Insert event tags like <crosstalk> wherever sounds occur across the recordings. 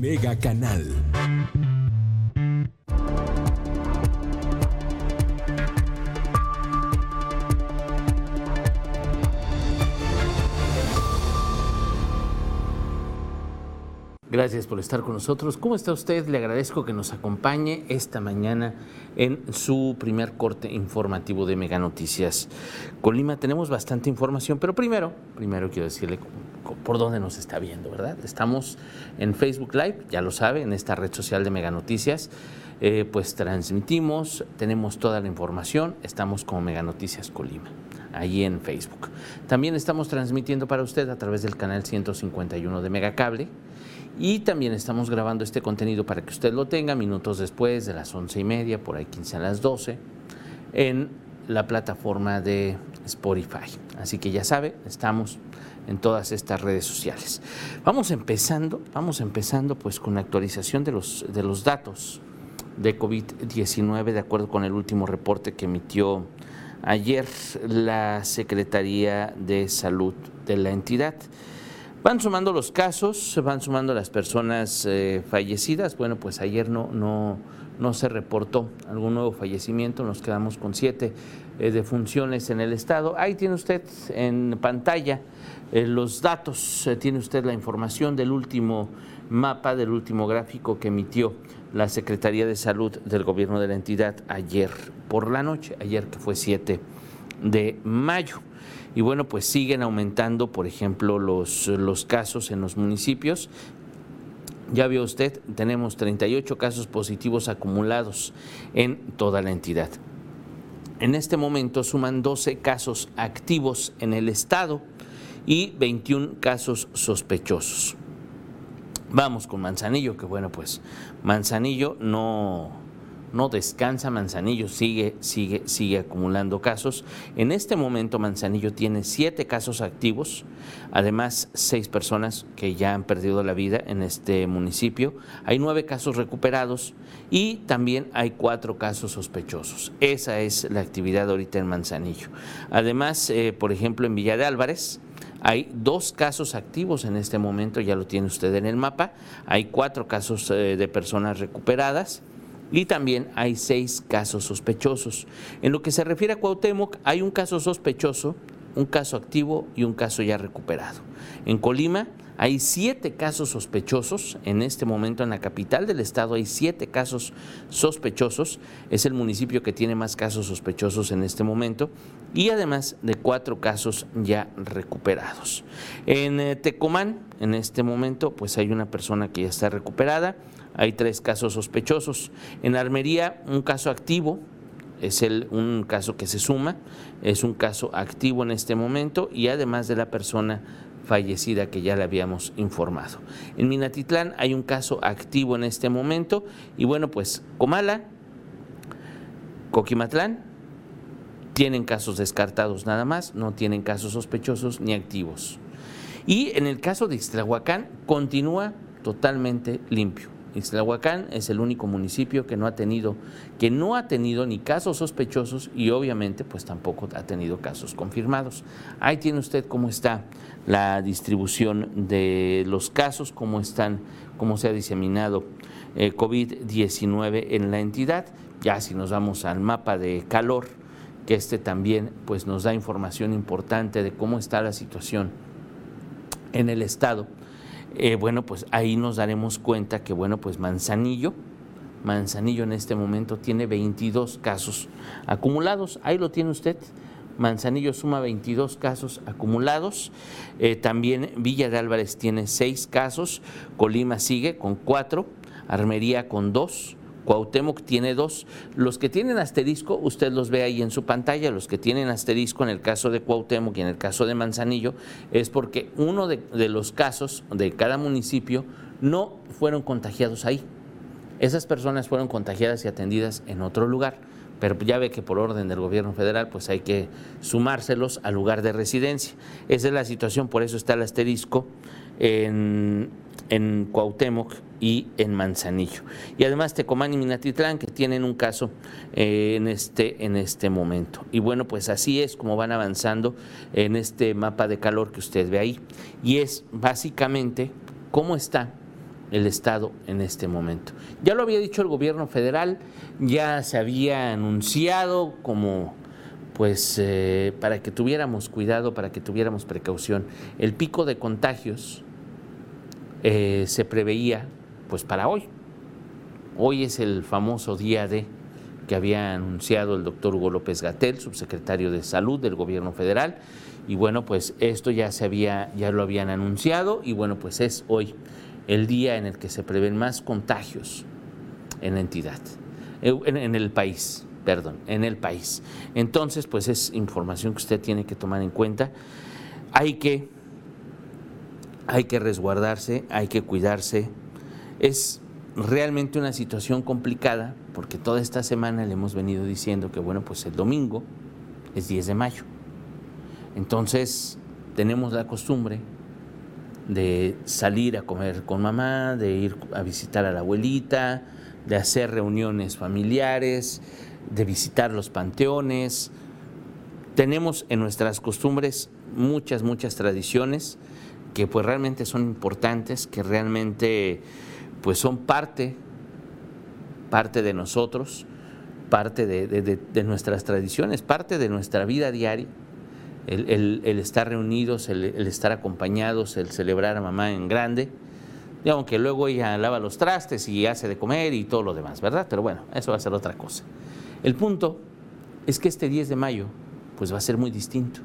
Mega Canal. Gracias por estar con nosotros. ¿Cómo está usted? Le agradezco que nos acompañe esta mañana en su primer corte informativo de Mega Noticias. Colima tenemos bastante información, pero primero, primero quiero decirle por dónde nos está viendo, ¿verdad? Estamos en Facebook Live, ya lo sabe, en esta red social de Mega Noticias. Eh, pues transmitimos, tenemos toda la información, estamos como Mega Noticias Colima, ahí en Facebook. También estamos transmitiendo para usted a través del canal 151 de Megacable y también estamos grabando este contenido para que usted lo tenga minutos después de las once y media, por ahí 15 a las 12, en la plataforma de Spotify. Así que ya sabe, estamos en todas estas redes sociales. Vamos empezando, vamos empezando pues con la actualización de los, de los datos de COVID-19 de acuerdo con el último reporte que emitió ayer la Secretaría de Salud de la entidad. Van sumando los casos, van sumando las personas eh, fallecidas. Bueno, pues ayer no, no, no se reportó algún nuevo fallecimiento, nos quedamos con siete eh, defunciones en el estado. Ahí tiene usted en pantalla eh, los datos, tiene usted la información del último mapa, del último gráfico que emitió la Secretaría de Salud del gobierno de la entidad ayer por la noche, ayer que fue 7 de mayo. Y bueno, pues siguen aumentando, por ejemplo, los, los casos en los municipios. Ya vio usted, tenemos 38 casos positivos acumulados en toda la entidad. En este momento suman 12 casos activos en el estado y 21 casos sospechosos. Vamos con Manzanillo, que bueno, pues Manzanillo no, no descansa Manzanillo, sigue, sigue, sigue acumulando casos. En este momento Manzanillo tiene siete casos activos, además seis personas que ya han perdido la vida en este municipio. Hay nueve casos recuperados y también hay cuatro casos sospechosos. Esa es la actividad ahorita en Manzanillo. Además, eh, por ejemplo, en Villa de Álvarez, hay dos casos activos en este momento, ya lo tiene usted en el mapa. Hay cuatro casos eh, de personas recuperadas y también hay seis casos sospechosos. En lo que se refiere a Cuauhtémoc, hay un caso sospechoso, un caso activo y un caso ya recuperado. En Colima hay siete casos sospechosos. En este momento en la capital del estado hay siete casos sospechosos. Es el municipio que tiene más casos sospechosos en este momento. Y además de cuatro casos ya recuperados. En eh, Tecomán, en este momento, pues hay una persona que ya está recuperada hay tres casos sospechosos. En Armería, un caso activo, es el, un caso que se suma, es un caso activo en este momento y además de la persona fallecida que ya le habíamos informado. En Minatitlán hay un caso activo en este momento y bueno, pues Comala, Coquimatlán, tienen casos descartados nada más, no tienen casos sospechosos ni activos. Y en el caso de Ixtlahuacán continúa totalmente limpio. Ixtlahuacán es el único municipio que no ha tenido, que no ha tenido ni casos sospechosos y obviamente pues tampoco ha tenido casos confirmados. Ahí tiene usted cómo está la distribución de los casos, cómo están, cómo se ha diseminado eh, COVID-19 en la entidad. Ya si nos vamos al mapa de calor, que este también pues nos da información importante de cómo está la situación en el estado eh, bueno, pues ahí nos daremos cuenta que, bueno, pues Manzanillo, Manzanillo en este momento tiene 22 casos acumulados. Ahí lo tiene usted. Manzanillo suma 22 casos acumulados. Eh, también Villa de Álvarez tiene 6 casos. Colima sigue con 4. Armería con 2. Cuauhtémoc tiene dos. Los que tienen asterisco, usted los ve ahí en su pantalla, los que tienen asterisco en el caso de Cuauhtémoc y en el caso de Manzanillo, es porque uno de, los casos de cada municipio no fueron contagiados ahí. Esas personas fueron contagiadas y atendidas en otro lugar, pero ya ve que por orden del gobierno federal pues hay que sumárselos al lugar de residencia. Esa es la situación, por eso está el asterisco en, en Cuauhtémoc y en Manzanillo. Y además Tecomán y Minatitlán que tienen un caso eh, en, este, en este momento. Y bueno, pues así es como van avanzando en este mapa de calor que usted ve ahí. Y es básicamente cómo está el Estado en este momento. Ya lo había dicho el gobierno federal, ya se había anunciado como pues eh, para que tuviéramos cuidado, para que tuviéramos precaución. El pico de contagios eh, se preveía pues para hoy. Hoy es el famoso día de que había anunciado el doctor Hugo López Gatel, subsecretario de Salud del Gobierno Federal, y bueno, pues esto ya se había, ya lo habían anunciado, y bueno, pues es hoy el día en el que se prevén más contagios en la entidad, eh, en, el país, perdón, en el país. Entonces, pues es información que usted tiene que tomar en cuenta. Hay que, hay que resguardarse, hay que cuidarse. Es realmente una situación complicada porque toda esta semana le hemos venido diciendo que, bueno, pues el domingo es 10 de mayo. Entonces, tenemos la costumbre de salir a comer con mamá, de ir a visitar a la abuelita, de hacer reuniones familiares, de visitar los panteones. Tenemos en nuestras costumbres muchas, muchas tradiciones que pues realmente son importantes, que realmente pues son parte, parte de nosotros, parte de, de nuestras tradiciones, parte de nuestra vida diaria el, estar reunidos, el, estar acompañados, el celebrar a mamá en grande. Y aunque luego ella lava los trastes y hace de comer y todo lo demás, ¿verdad? Pero bueno, eso va a ser otra cosa. El punto es que este 10 de mayo, pues va a ser muy distinto.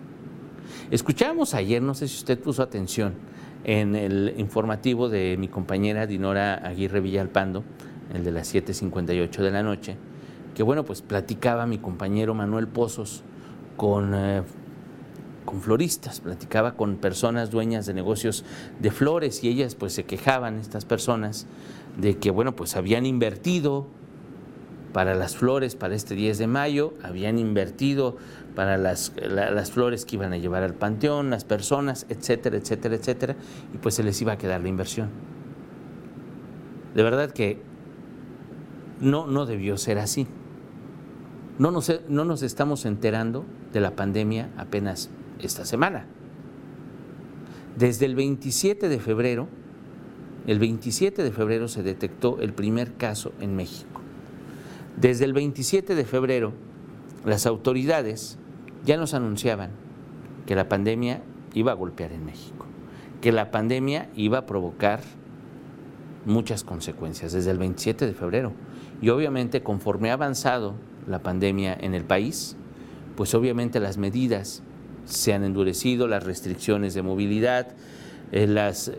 Escuchábamos ayer, no sé si usted puso atención, en el informativo de mi compañera Dinora Aguirre Villalpando, el de las 7.58 de la noche, que bueno, pues platicaba mi compañero Manuel Pozos con eh, con floristas, platicaba con personas dueñas de negocios de flores y ellas pues se quejaban, estas personas, de que bueno, pues habían invertido para las flores para este 10 de mayo, habían invertido para las, las flores que iban a llevar al panteón, las personas, etcétera, etcétera, etcétera, y pues se les iba a quedar la inversión. De verdad que no, no debió ser así. No nos, no nos estamos enterando de la pandemia apenas esta semana. Desde el 27 de febrero, el 27 de febrero se detectó el primer caso en México. Desde el 27 de febrero, las autoridades ya nos anunciaban que la pandemia iba a golpear en México, que la pandemia iba a provocar muchas consecuencias desde el 27 de febrero. Y obviamente conforme ha avanzado la pandemia en el país, pues obviamente las medidas se han endurecido las restricciones de movilidad, eh, las,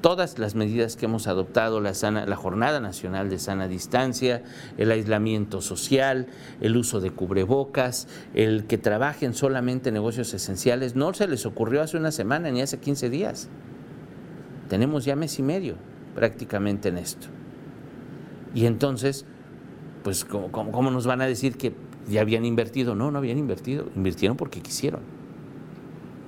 todas las medidas que hemos adoptado, la, la Jornada Nacional de Sana Distancia, el aislamiento social, el uso de cubrebocas, el que trabajen solamente negocios esenciales, no se les ocurrió hace una semana ni hace 15 días. Tenemos ya mes y medio prácticamente en esto. Y entonces, pues, cómo nos van a decir que ya habían invertido? No, no habían invertido, invirtieron porque quisieron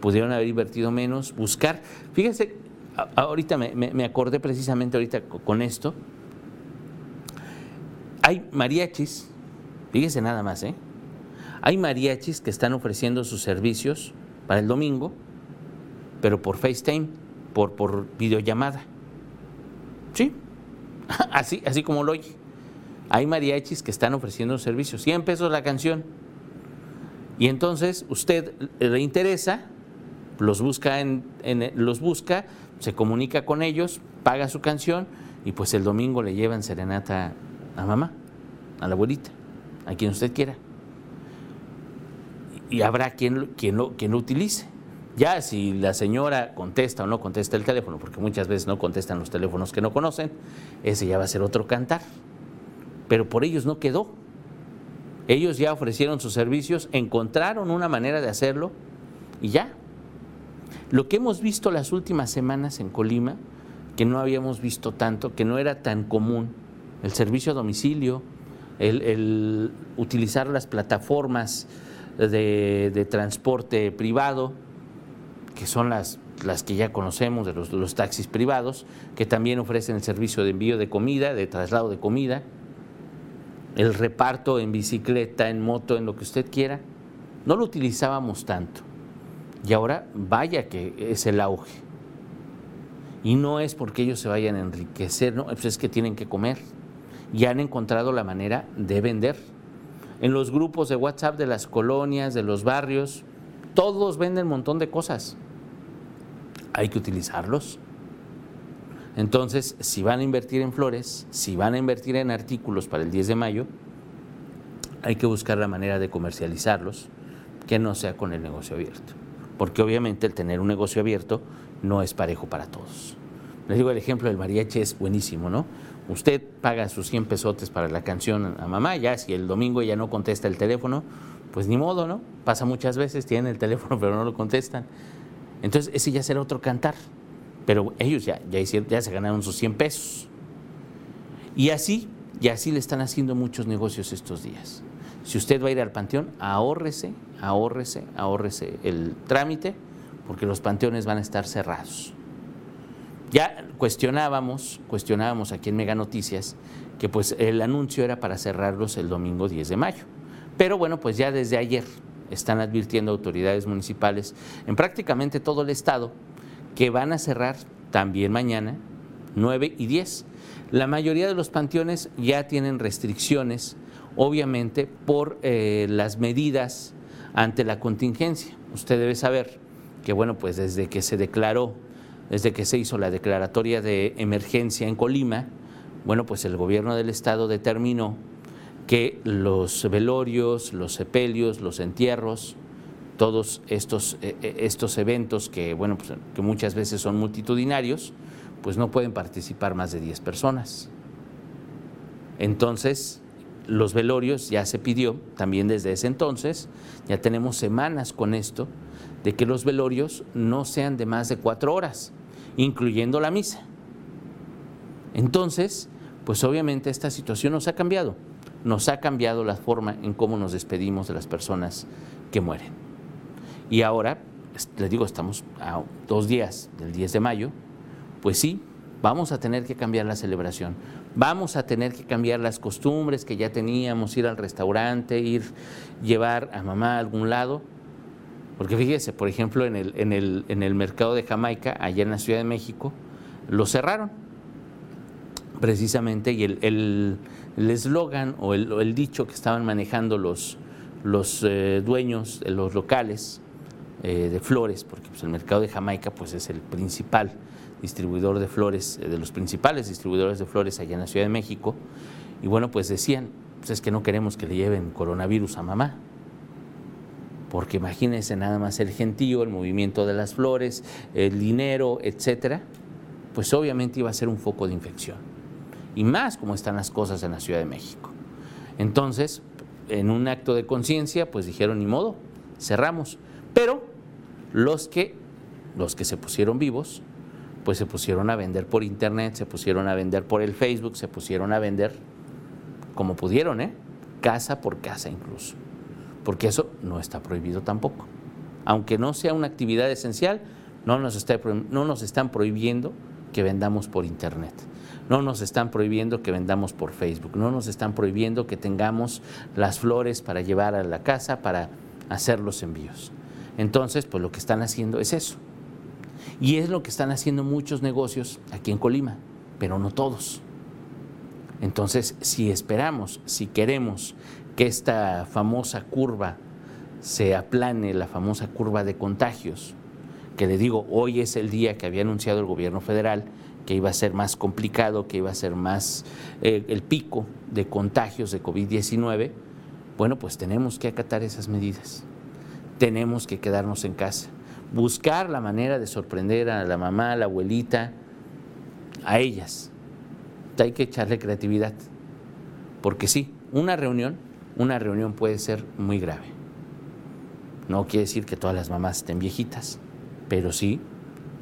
pudieron haber invertido menos, buscar. Fíjense, ahorita me, acordé precisamente ahorita con esto. Hay mariachis, fíjense nada más, ¿eh? Hay mariachis que están ofreciendo sus servicios para el domingo, pero por FaceTime, por, por videollamada. ¿Sí? <laughs> Así, así como lo oye. Hay mariachis que están ofreciendo servicios, 100 pesos la canción. Y entonces usted le interesa, los busca, los busca, se comunica con ellos, paga su canción y pues el domingo le llevan serenata a mamá, a la abuelita, a quien usted quiera. Y habrá quien, quien, lo, quien lo utilice. Ya si la señora contesta o no contesta el teléfono, porque muchas veces no contestan los teléfonos que no conocen, ese ya va a ser otro cantar. Pero por ellos no quedó. Ellos ya ofrecieron sus servicios, encontraron una manera de hacerlo y ya, lo que hemos visto las últimas semanas en Colima, que no habíamos visto tanto, que no era tan común, el servicio a domicilio, el, utilizar las plataformas de, transporte privado, que son las, las que ya conocemos de los, los taxis privados, que también ofrecen el servicio de envío de comida, de traslado de comida, el reparto en bicicleta, en moto, en lo que usted quiera, no lo utilizábamos tanto. Y ahora vaya que es el auge. Y no es porque ellos se vayan a enriquecer, no, pues es que tienen que comer. Y han encontrado la manera de vender. En los grupos de WhatsApp de las colonias, de los barrios, todos venden un montón de cosas. Hay que utilizarlos. Entonces, si van a invertir en flores, si van a invertir en artículos para el 10 de mayo, hay que buscar la manera de comercializarlos que no sea con el negocio abierto. Porque obviamente el tener un negocio abierto no es parejo para todos. Les digo el ejemplo del mariachi es buenísimo, ¿no? Usted paga sus 100 pesotes para la canción a mamá, ya si el domingo ya no contesta el teléfono, pues ni modo, ¿no? Pasa muchas veces, tienen el teléfono <laughs> pero no lo contestan. Entonces ese ya será otro cantar. Pero ellos ya, ya, hicieron, ya se ganaron sus 100 pesos. Y así, y así le están haciendo muchos negocios estos días. Si usted va a ir al panteón, ahórrese, ahórrese, ahórrese el trámite, porque los panteones van a estar cerrados. Ya cuestionábamos, cuestionábamos aquí en Mega Noticias que pues el anuncio era para cerrarlos el domingo 10 de mayo. Pero bueno, pues ya desde ayer están advirtiendo autoridades municipales en prácticamente todo el estado que van a cerrar también mañana 9 y 10. La mayoría de los panteones ya tienen restricciones, obviamente, por eh, las medidas ante la contingencia. Usted debe saber que, bueno, pues desde que se declaró, desde que se hizo la declaratoria de emergencia en Colima, bueno, pues el gobierno del estado determinó que los velorios, los sepelios, los entierros, todos estos, eh, eh, estos eventos que, bueno, pues, que muchas veces son multitudinarios, pues no pueden participar más de 10 personas. Entonces, los velorios ya se pidió, también desde ese entonces, ya tenemos semanas con esto, de que los velorios no sean de más de cuatro horas, incluyendo la misa. Entonces, pues obviamente esta situación nos ha cambiado, nos ha cambiado la forma en cómo nos despedimos de las personas que mueren. Y ahora, les digo, estamos a dos días del 10 de mayo, pues sí, vamos a tener que cambiar la celebración, vamos a tener que cambiar las costumbres que ya teníamos, ir al restaurante, ir, llevar a mamá a algún lado. Porque fíjese, por ejemplo, en el, en el, en el mercado de Jamaica, allá en la Ciudad de México, lo cerraron precisamente y el eslogan o el, el, dicho que estaban manejando los, los eh, dueños de los locales eh, de flores, porque pues, el mercado de Jamaica pues, es el principal distribuidor de flores, eh, de los principales distribuidores de flores allá en la Ciudad de México. Y bueno, pues decían, pues es que no queremos que le lleven coronavirus a mamá. Porque imagínense nada más el gentío, el movimiento de las flores, el dinero, etcétera, pues obviamente iba a ser un foco de infección. Y más como están las cosas en la Ciudad de México. Entonces, en un acto de conciencia, pues dijeron, ni modo, cerramos. Pero los que, los que se pusieron vivos, pues se pusieron a vender por internet, se pusieron a vender por el Facebook, se pusieron a vender como pudieron, ¿eh? casa por casa incluso, porque eso no está prohibido tampoco. Aunque no sea una actividad esencial, no nos, está, no nos están prohibiendo que vendamos por internet. No nos están prohibiendo que vendamos por Facebook, no nos están prohibiendo que tengamos las flores para llevar a la casa, para hacer los envíos. Entonces, pues lo que están haciendo es eso. Y es lo que están haciendo muchos negocios aquí en Colima, pero no todos. Entonces, si esperamos, si queremos que esta famosa curva se aplane, la famosa curva de contagios, que le digo, hoy es el día que había anunciado el gobierno federal que iba a ser más complicado, que iba a ser más eh, el pico de contagios de COVID-19, bueno, pues tenemos que acatar esas medidas tenemos que quedarnos en casa. Buscar la manera de sorprender a la mamá, a la abuelita, a ellas. Hay que echarle creatividad. Porque sí, una reunión, una reunión puede ser muy grave. No quiere decir que todas las mamás estén viejitas, pero sí,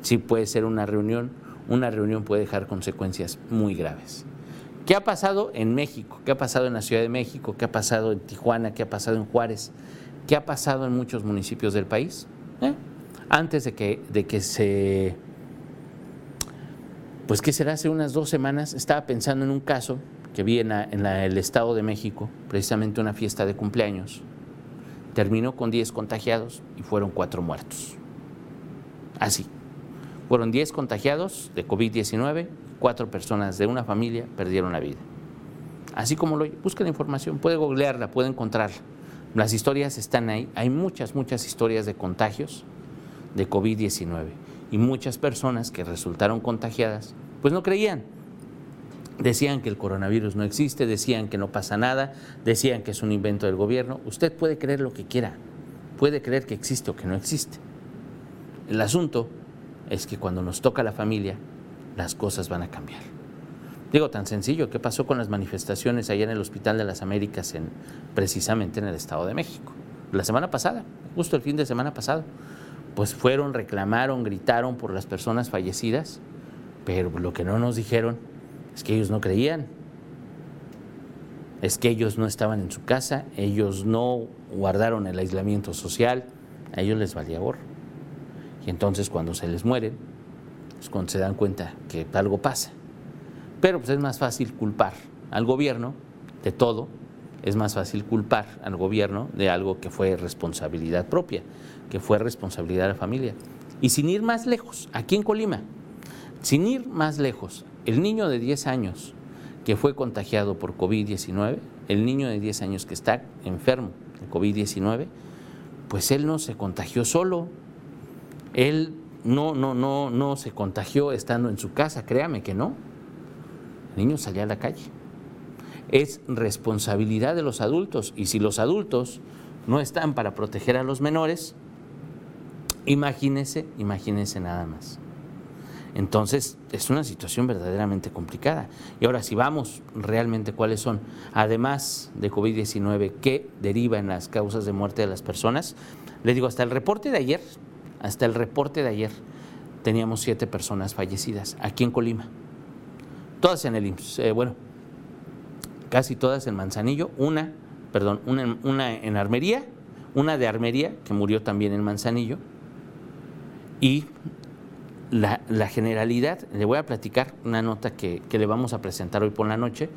sí puede ser una reunión. Una reunión puede dejar consecuencias muy graves. ¿Qué ha pasado en México? ¿Qué ha pasado en la Ciudad de México? ¿Qué ha pasado en Tijuana? ¿Qué ha pasado en Juárez? ¿Qué ha pasado en muchos municipios del país? ¿Eh? Antes de que, de que se... Pues que será hace unas dos semanas, estaba pensando en un caso que vi en, el Estado de México, precisamente una fiesta de cumpleaños. Terminó con 10 contagiados y fueron cuatro muertos. Así. Fueron 10 contagiados de COVID-19, cuatro personas de una familia perdieron la vida. Así como lo busquen información, puede googlearla, puede encontrarla. Las historias están ahí. Hay muchas, muchas historias de contagios de COVID-19 y muchas personas que resultaron contagiadas, pues no creían. Decían que el coronavirus no existe, decían que no pasa nada, decían que es un invento del gobierno. Usted puede creer lo que quiera, puede creer que existe o que no existe. El asunto es que cuando nos toca la familia, las cosas van a cambiar. Digo, tan sencillo, ¿qué pasó con las manifestaciones allá en el Hospital de las Américas, en, precisamente en el Estado de México? La semana pasada, justo el fin de semana pasado, pues fueron, reclamaron, gritaron por las personas fallecidas, pero lo que no nos dijeron es que ellos no creían, es que ellos no estaban en su casa, ellos no guardaron el aislamiento social, a ellos les valía gorro. Y entonces cuando se les mueren, es cuando se dan cuenta que algo pasa. Pero pues es más fácil culpar al gobierno de todo, es más fácil culpar al gobierno de algo que fue responsabilidad propia, que fue responsabilidad de la familia. Y sin ir más lejos, aquí en Colima, sin ir más lejos, el niño de 10 años que fue contagiado por COVID-19, el niño de 10 años que está enfermo de COVID-19, pues él no se contagió solo, él no, no, no, no se contagió estando en su casa, créame que no el niño salía a la calle. Es responsabilidad de los adultos y si los adultos no están para proteger a los menores, imagínense, imagínense nada más. Entonces, es una situación verdaderamente complicada. Y ahora, si vamos realmente cuáles son, además de COVID-19, qué deriva en las causas de muerte de las personas, les digo, hasta el reporte de ayer, hasta el reporte de ayer, teníamos siete personas fallecidas aquí en Colima todas en el IMSS, eh, bueno, casi todas en Manzanillo, una, perdón, una, en Armería, una de Armería, que murió también en Manzanillo, y la, generalidad, le voy a platicar una nota que, le vamos a presentar hoy por la noche,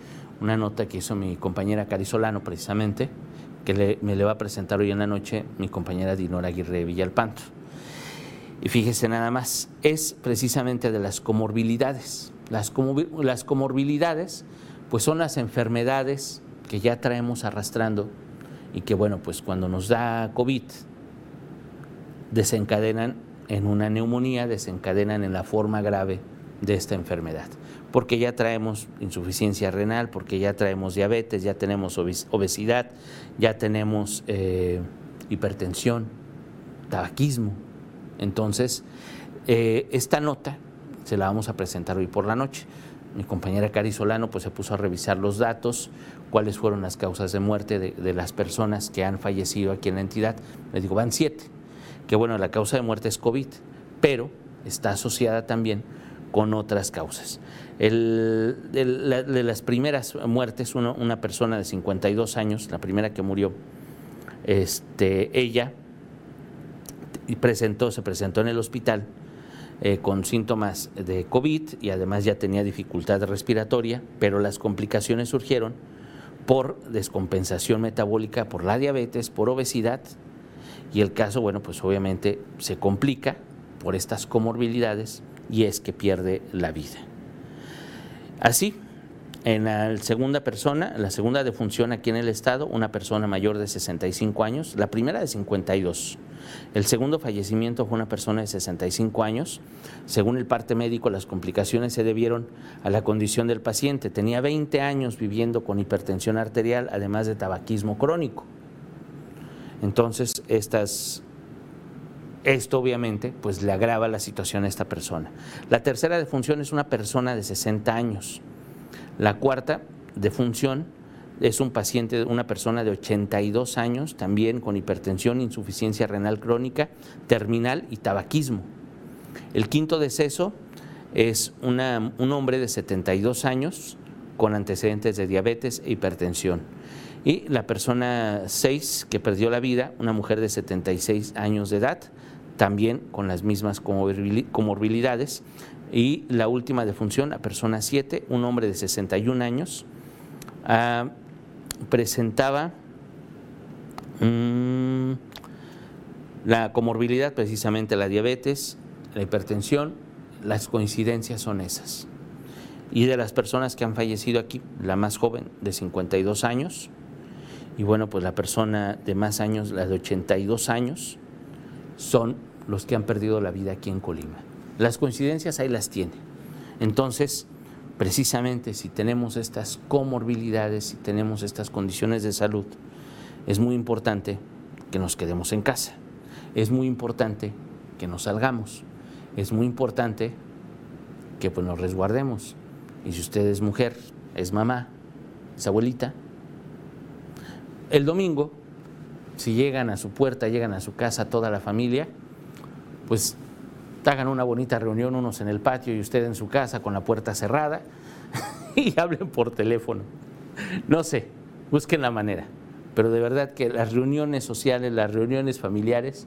una nota que hizo mi compañera Carisolano precisamente, que me le va a presentar hoy en la noche mi compañera Dinora Aguirre Villalpanto. Y fíjese nada más, es precisamente de las comorbilidades. Las, comorbilidades pues son las enfermedades que ya traemos arrastrando y que bueno, pues cuando nos da COVID desencadenan en una neumonía, desencadenan en la forma grave de esta enfermedad, porque ya traemos insuficiencia renal, porque ya traemos diabetes, ya tenemos obesidad, ya tenemos eh, hipertensión, tabaquismo. Entonces, eh, esta nota se la vamos a presentar hoy por la noche. Mi compañera Cari Solano pues, se puso a revisar los datos, cuáles fueron las causas de muerte de, las personas que han fallecido aquí en la entidad. Le digo, van siete. Que bueno, la causa de muerte es COVID, pero está asociada también con otras causas. El, de, las primeras muertes, una persona de 52 años, la primera que murió, este, ella presentó, se presentó en el hospital eh, con síntomas de COVID y además ya tenía dificultad respiratoria, pero las complicaciones surgieron por descompensación metabólica, por la diabetes, por obesidad y el caso, bueno, pues obviamente se complica por estas comorbilidades y es que pierde la vida. Así, en la segunda persona, la segunda defunción aquí en el estado, una persona mayor de 65 años, la primera de 52 el segundo fallecimiento fue una persona de 65 años. Según el parte médico, las complicaciones se debieron a la condición del paciente. Tenía 20 años viviendo con hipertensión arterial, además de tabaquismo crónico. Entonces, estas, esto obviamente pues, le agrava la situación a esta persona. La tercera defunción es una persona de 60 años. La cuarta defunción es un paciente, una persona de 82 años, también con hipertensión, insuficiencia renal crónica, terminal y tabaquismo. El quinto deceso es un hombre de 72 años con antecedentes de diabetes e hipertensión. Y la persona 6 que perdió la vida, una mujer de 76 años de edad, también con las mismas comorbilidades. Y la última defunción, la persona 7, un hombre de 61 años, ah, presentaba la comorbilidad, precisamente la diabetes, la hipertensión las coincidencias son esas. Y de las personas que han fallecido aquí, la más joven de 52 años, y bueno, pues la persona de más años, la de 82 años, son los que han perdido la vida aquí en Colima. Las coincidencias ahí las tiene. Entonces, precisamente si tenemos estas comorbilidades, si tenemos estas condiciones de salud, es muy importante que nos quedemos en casa. Es muy importante que nos salgamos. Es muy importante que pues, nos resguardemos. Y si usted es mujer, es mamá, es abuelita, el domingo, si llegan a su puerta, llegan a su casa toda la familia, pues hagan una bonita reunión unos en el patio y usted en su casa con la puerta cerrada <laughs> y hablen por teléfono. No sé, busquen la manera, pero de verdad que las reuniones sociales, las reuniones familiares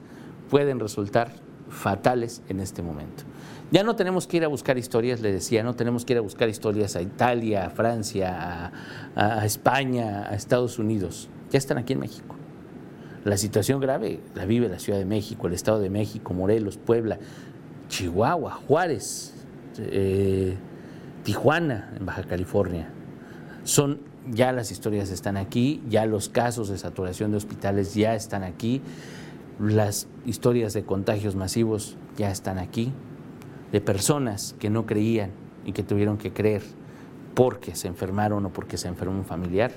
pueden resultar fatales en este momento. Ya no tenemos que ir a buscar historias, le decía, no tenemos que ir a buscar historias a Italia, a Francia, a, España, a Estados Unidos. Ya están aquí en México. La situación grave la vive la Ciudad de México, el Estado de México, Morelos, Puebla, Chihuahua, Juárez, eh, Tijuana, en Baja California. Son ya las historias están aquí, ya los casos de saturación de hospitales ya están aquí, las historias de contagios masivos ya están aquí de personas que no creían y que tuvieron que creer porque se enfermaron o porque se enfermó un familiar,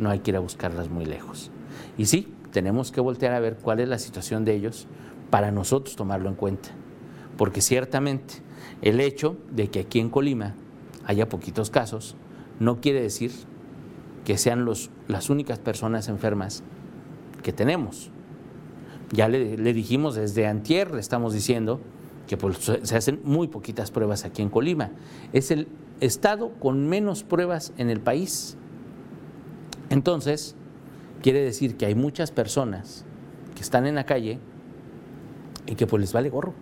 no hay que ir a buscarlas muy lejos. Y sí, tenemos que voltear a ver cuál es la situación de ellos para nosotros tomarlo en cuenta. Porque ciertamente el hecho de que aquí en Colima haya poquitos casos no quiere decir que sean los, las únicas personas enfermas que tenemos. Ya le, dijimos desde antier, le estamos diciendo que pues, se hacen muy poquitas pruebas aquí en Colima. Es el estado con menos pruebas en el país. Entonces, quiere decir que hay muchas personas que están en la calle y que pues les vale gorro.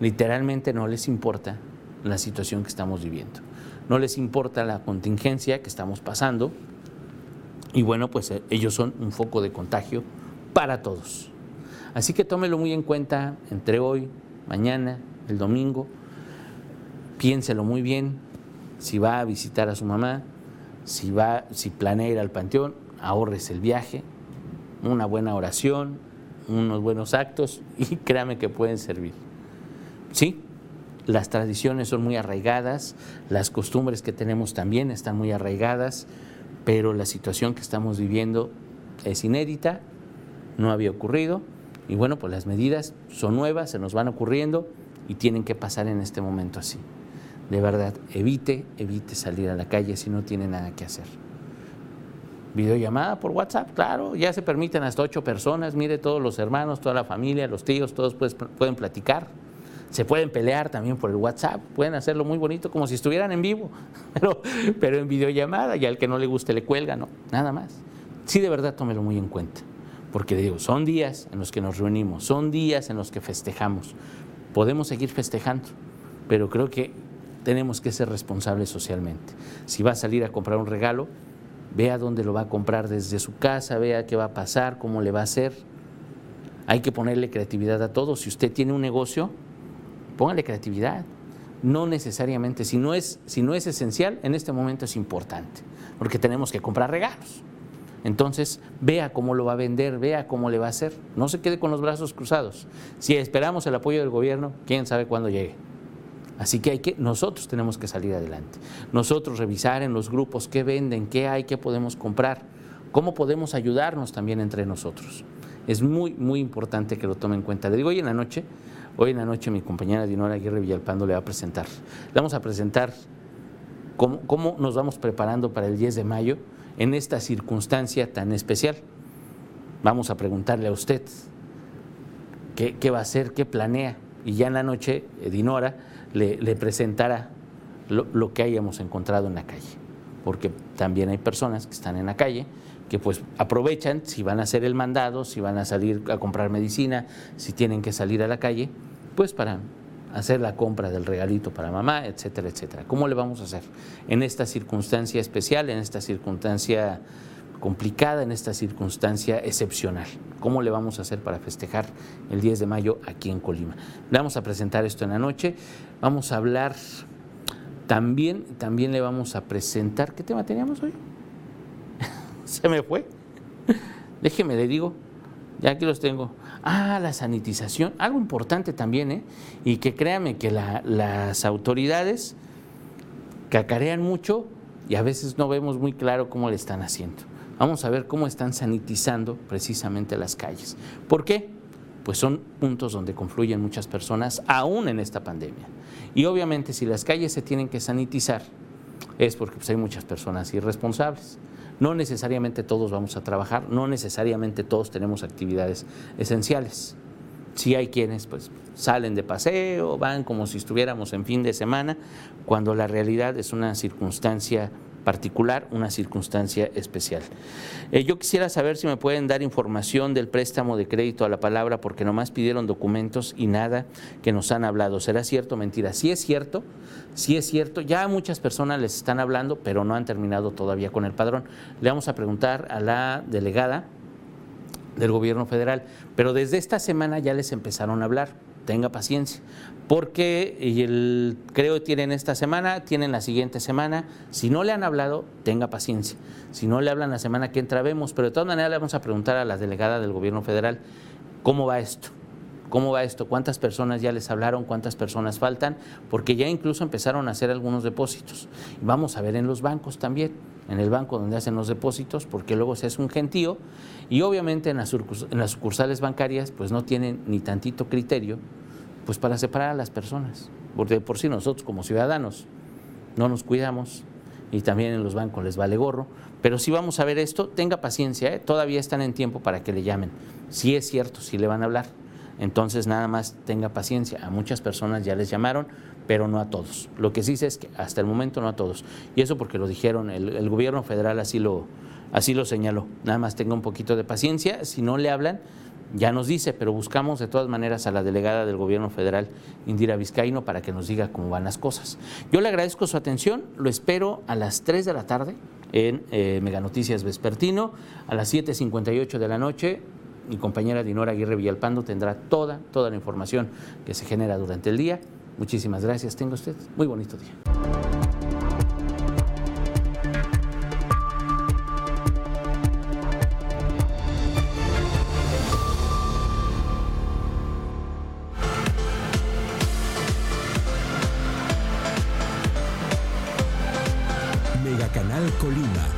Literalmente no les importa la situación que estamos viviendo. No les importa la contingencia que estamos pasando. Y bueno, pues eh, ellos son un foco de contagio para todos. Así que tómelo muy en cuenta entre hoy mañana, el domingo, piénselo muy bien, si va a visitar a su mamá, si, va, si planea ir al panteón, ahorres el viaje, una buena oración, unos buenos actos <laughs> y créame que pueden servir. Sí, las tradiciones son muy arraigadas, las costumbres que tenemos también están muy arraigadas, pero la situación que estamos viviendo es inédita, no había ocurrido y bueno, pues las medidas son nuevas, se nos van ocurriendo y tienen que pasar en este momento así. De verdad, evite, evite salir a la calle si no tiene nada que hacer. Videollamada por WhatsApp, claro, ya se permiten hasta ocho personas, mire todos los hermanos, toda la familia, los tíos, todos pueden platicar. Se pueden pelear también por el WhatsApp, pueden hacerlo muy bonito como si estuvieran en vivo, <laughs> pero, pero en videollamada y al que no le guste le cuelga, no, nada más. Sí, de verdad, tómelo muy en cuenta porque digo, son días en los que nos reunimos, son días en los que festejamos. Podemos seguir festejando, pero creo que tenemos que ser responsables socialmente. Si va a salir a comprar un regalo, vea dónde lo va a comprar desde su casa, vea qué va a pasar, cómo le va a hacer. Hay que ponerle creatividad a todo. Si usted tiene un negocio, póngale creatividad. No necesariamente, si no es, si no es esencial, en este momento es importante, porque tenemos que comprar regalos. Entonces, vea cómo lo va a vender, vea cómo le va a hacer. No se quede con los brazos cruzados. Si esperamos el apoyo del gobierno, quién sabe cuándo llegue. Así que, hay que nosotros tenemos que salir adelante. Nosotros revisar en los grupos qué venden, qué hay, qué podemos comprar, cómo podemos ayudarnos también entre nosotros. Es muy, muy importante que lo tome en cuenta. Le digo, hoy en la noche, hoy en la noche mi compañera Dinora Aguirre Villalpando le va a presentar. Le vamos a presentar cómo, cómo nos vamos preparando para el 10 de mayo en esta circunstancia tan especial. Vamos a preguntarle a usted qué, va a hacer, qué planea. Y ya en la noche, Dinora le, presentará lo, lo, que hayamos encontrado en la calle. Porque también hay personas que están en la calle que pues aprovechan si van a hacer el mandado, si van a salir a comprar medicina, si tienen que salir a la calle, pues para hacer la compra del regalito para mamá, etcétera, etcétera. ¿Cómo le vamos a hacer en esta circunstancia especial, en esta circunstancia complicada, en esta circunstancia excepcional? ¿Cómo le vamos a hacer para festejar el 10 de mayo aquí en Colima? Le vamos a presentar esto en la noche. Vamos a hablar también, también le vamos a presentar. ¿Qué tema teníamos hoy? <laughs> Se me fue. Déjeme, le digo. Ya aquí los tengo. Ah, la sanitización. Algo importante también, ¿eh? Y que créame que las autoridades cacarean mucho y a veces no vemos muy claro cómo le están haciendo. Vamos a ver cómo están sanitizando precisamente las calles. ¿Por qué? Pues son puntos donde confluyen muchas personas, aún en esta pandemia. Y obviamente si las calles se tienen que sanitizar, es porque pues, hay muchas personas irresponsables. No necesariamente todos vamos a trabajar, no necesariamente todos tenemos actividades esenciales. Si hay quienes pues salen de paseo, van como si estuviéramos en fin de semana, cuando la realidad es una circunstancia particular, una circunstancia especial. Eh, yo quisiera saber si me pueden dar información del préstamo de crédito a la palabra, porque nomás pidieron documentos y nada que nos han hablado. ¿Será cierto o mentira? Si es cierto, si es cierto, ya muchas personas les están hablando, pero no han terminado todavía con el padrón. Le vamos a preguntar a la delegada del gobierno federal, pero desde esta semana ya les empezaron a hablar tenga paciencia, porque el, creo que tienen esta semana, tienen la siguiente semana, si no le han hablado, tenga paciencia, si no le hablan la semana que entra, vemos, pero de todas maneras le vamos a preguntar a la delegada del gobierno federal, ¿cómo va esto? ¿Cómo va esto? ¿Cuántas personas ya les hablaron? ¿Cuántas personas faltan? Porque ya incluso empezaron a hacer algunos depósitos. Vamos a ver en los bancos también, en el banco donde hacen los depósitos, porque luego se hace un gentío y obviamente en las, sucursales bancarias pues no tienen ni tantito criterio pues para separar a las personas. Porque por sí nosotros como ciudadanos no nos cuidamos y también en los bancos les vale gorro. Pero si vamos a ver esto, tenga paciencia, ¿eh? todavía están en tiempo para que le llamen. Si es cierto, si le van a hablar. Entonces nada más tenga paciencia. A muchas personas ya les llamaron, pero no a todos. Lo que sí sé es que hasta el momento no a todos. Y eso porque lo dijeron, el, gobierno federal así lo, así lo señaló. Nada más tenga un poquito de paciencia. Si no le hablan, ya nos dice, pero buscamos de todas maneras a la delegada del gobierno federal, Indira Vizcaíno, para que nos diga cómo van las cosas. Yo le agradezco su atención, lo espero a las 3 de la tarde en eh, Mega Noticias Vespertino, a las 7.58 de la noche mi compañera Dinora Aguirre Villalpando tendrá toda, toda la información que se genera durante el día. Muchísimas gracias. Tenga usted muy bonito día. Mega Canal Colima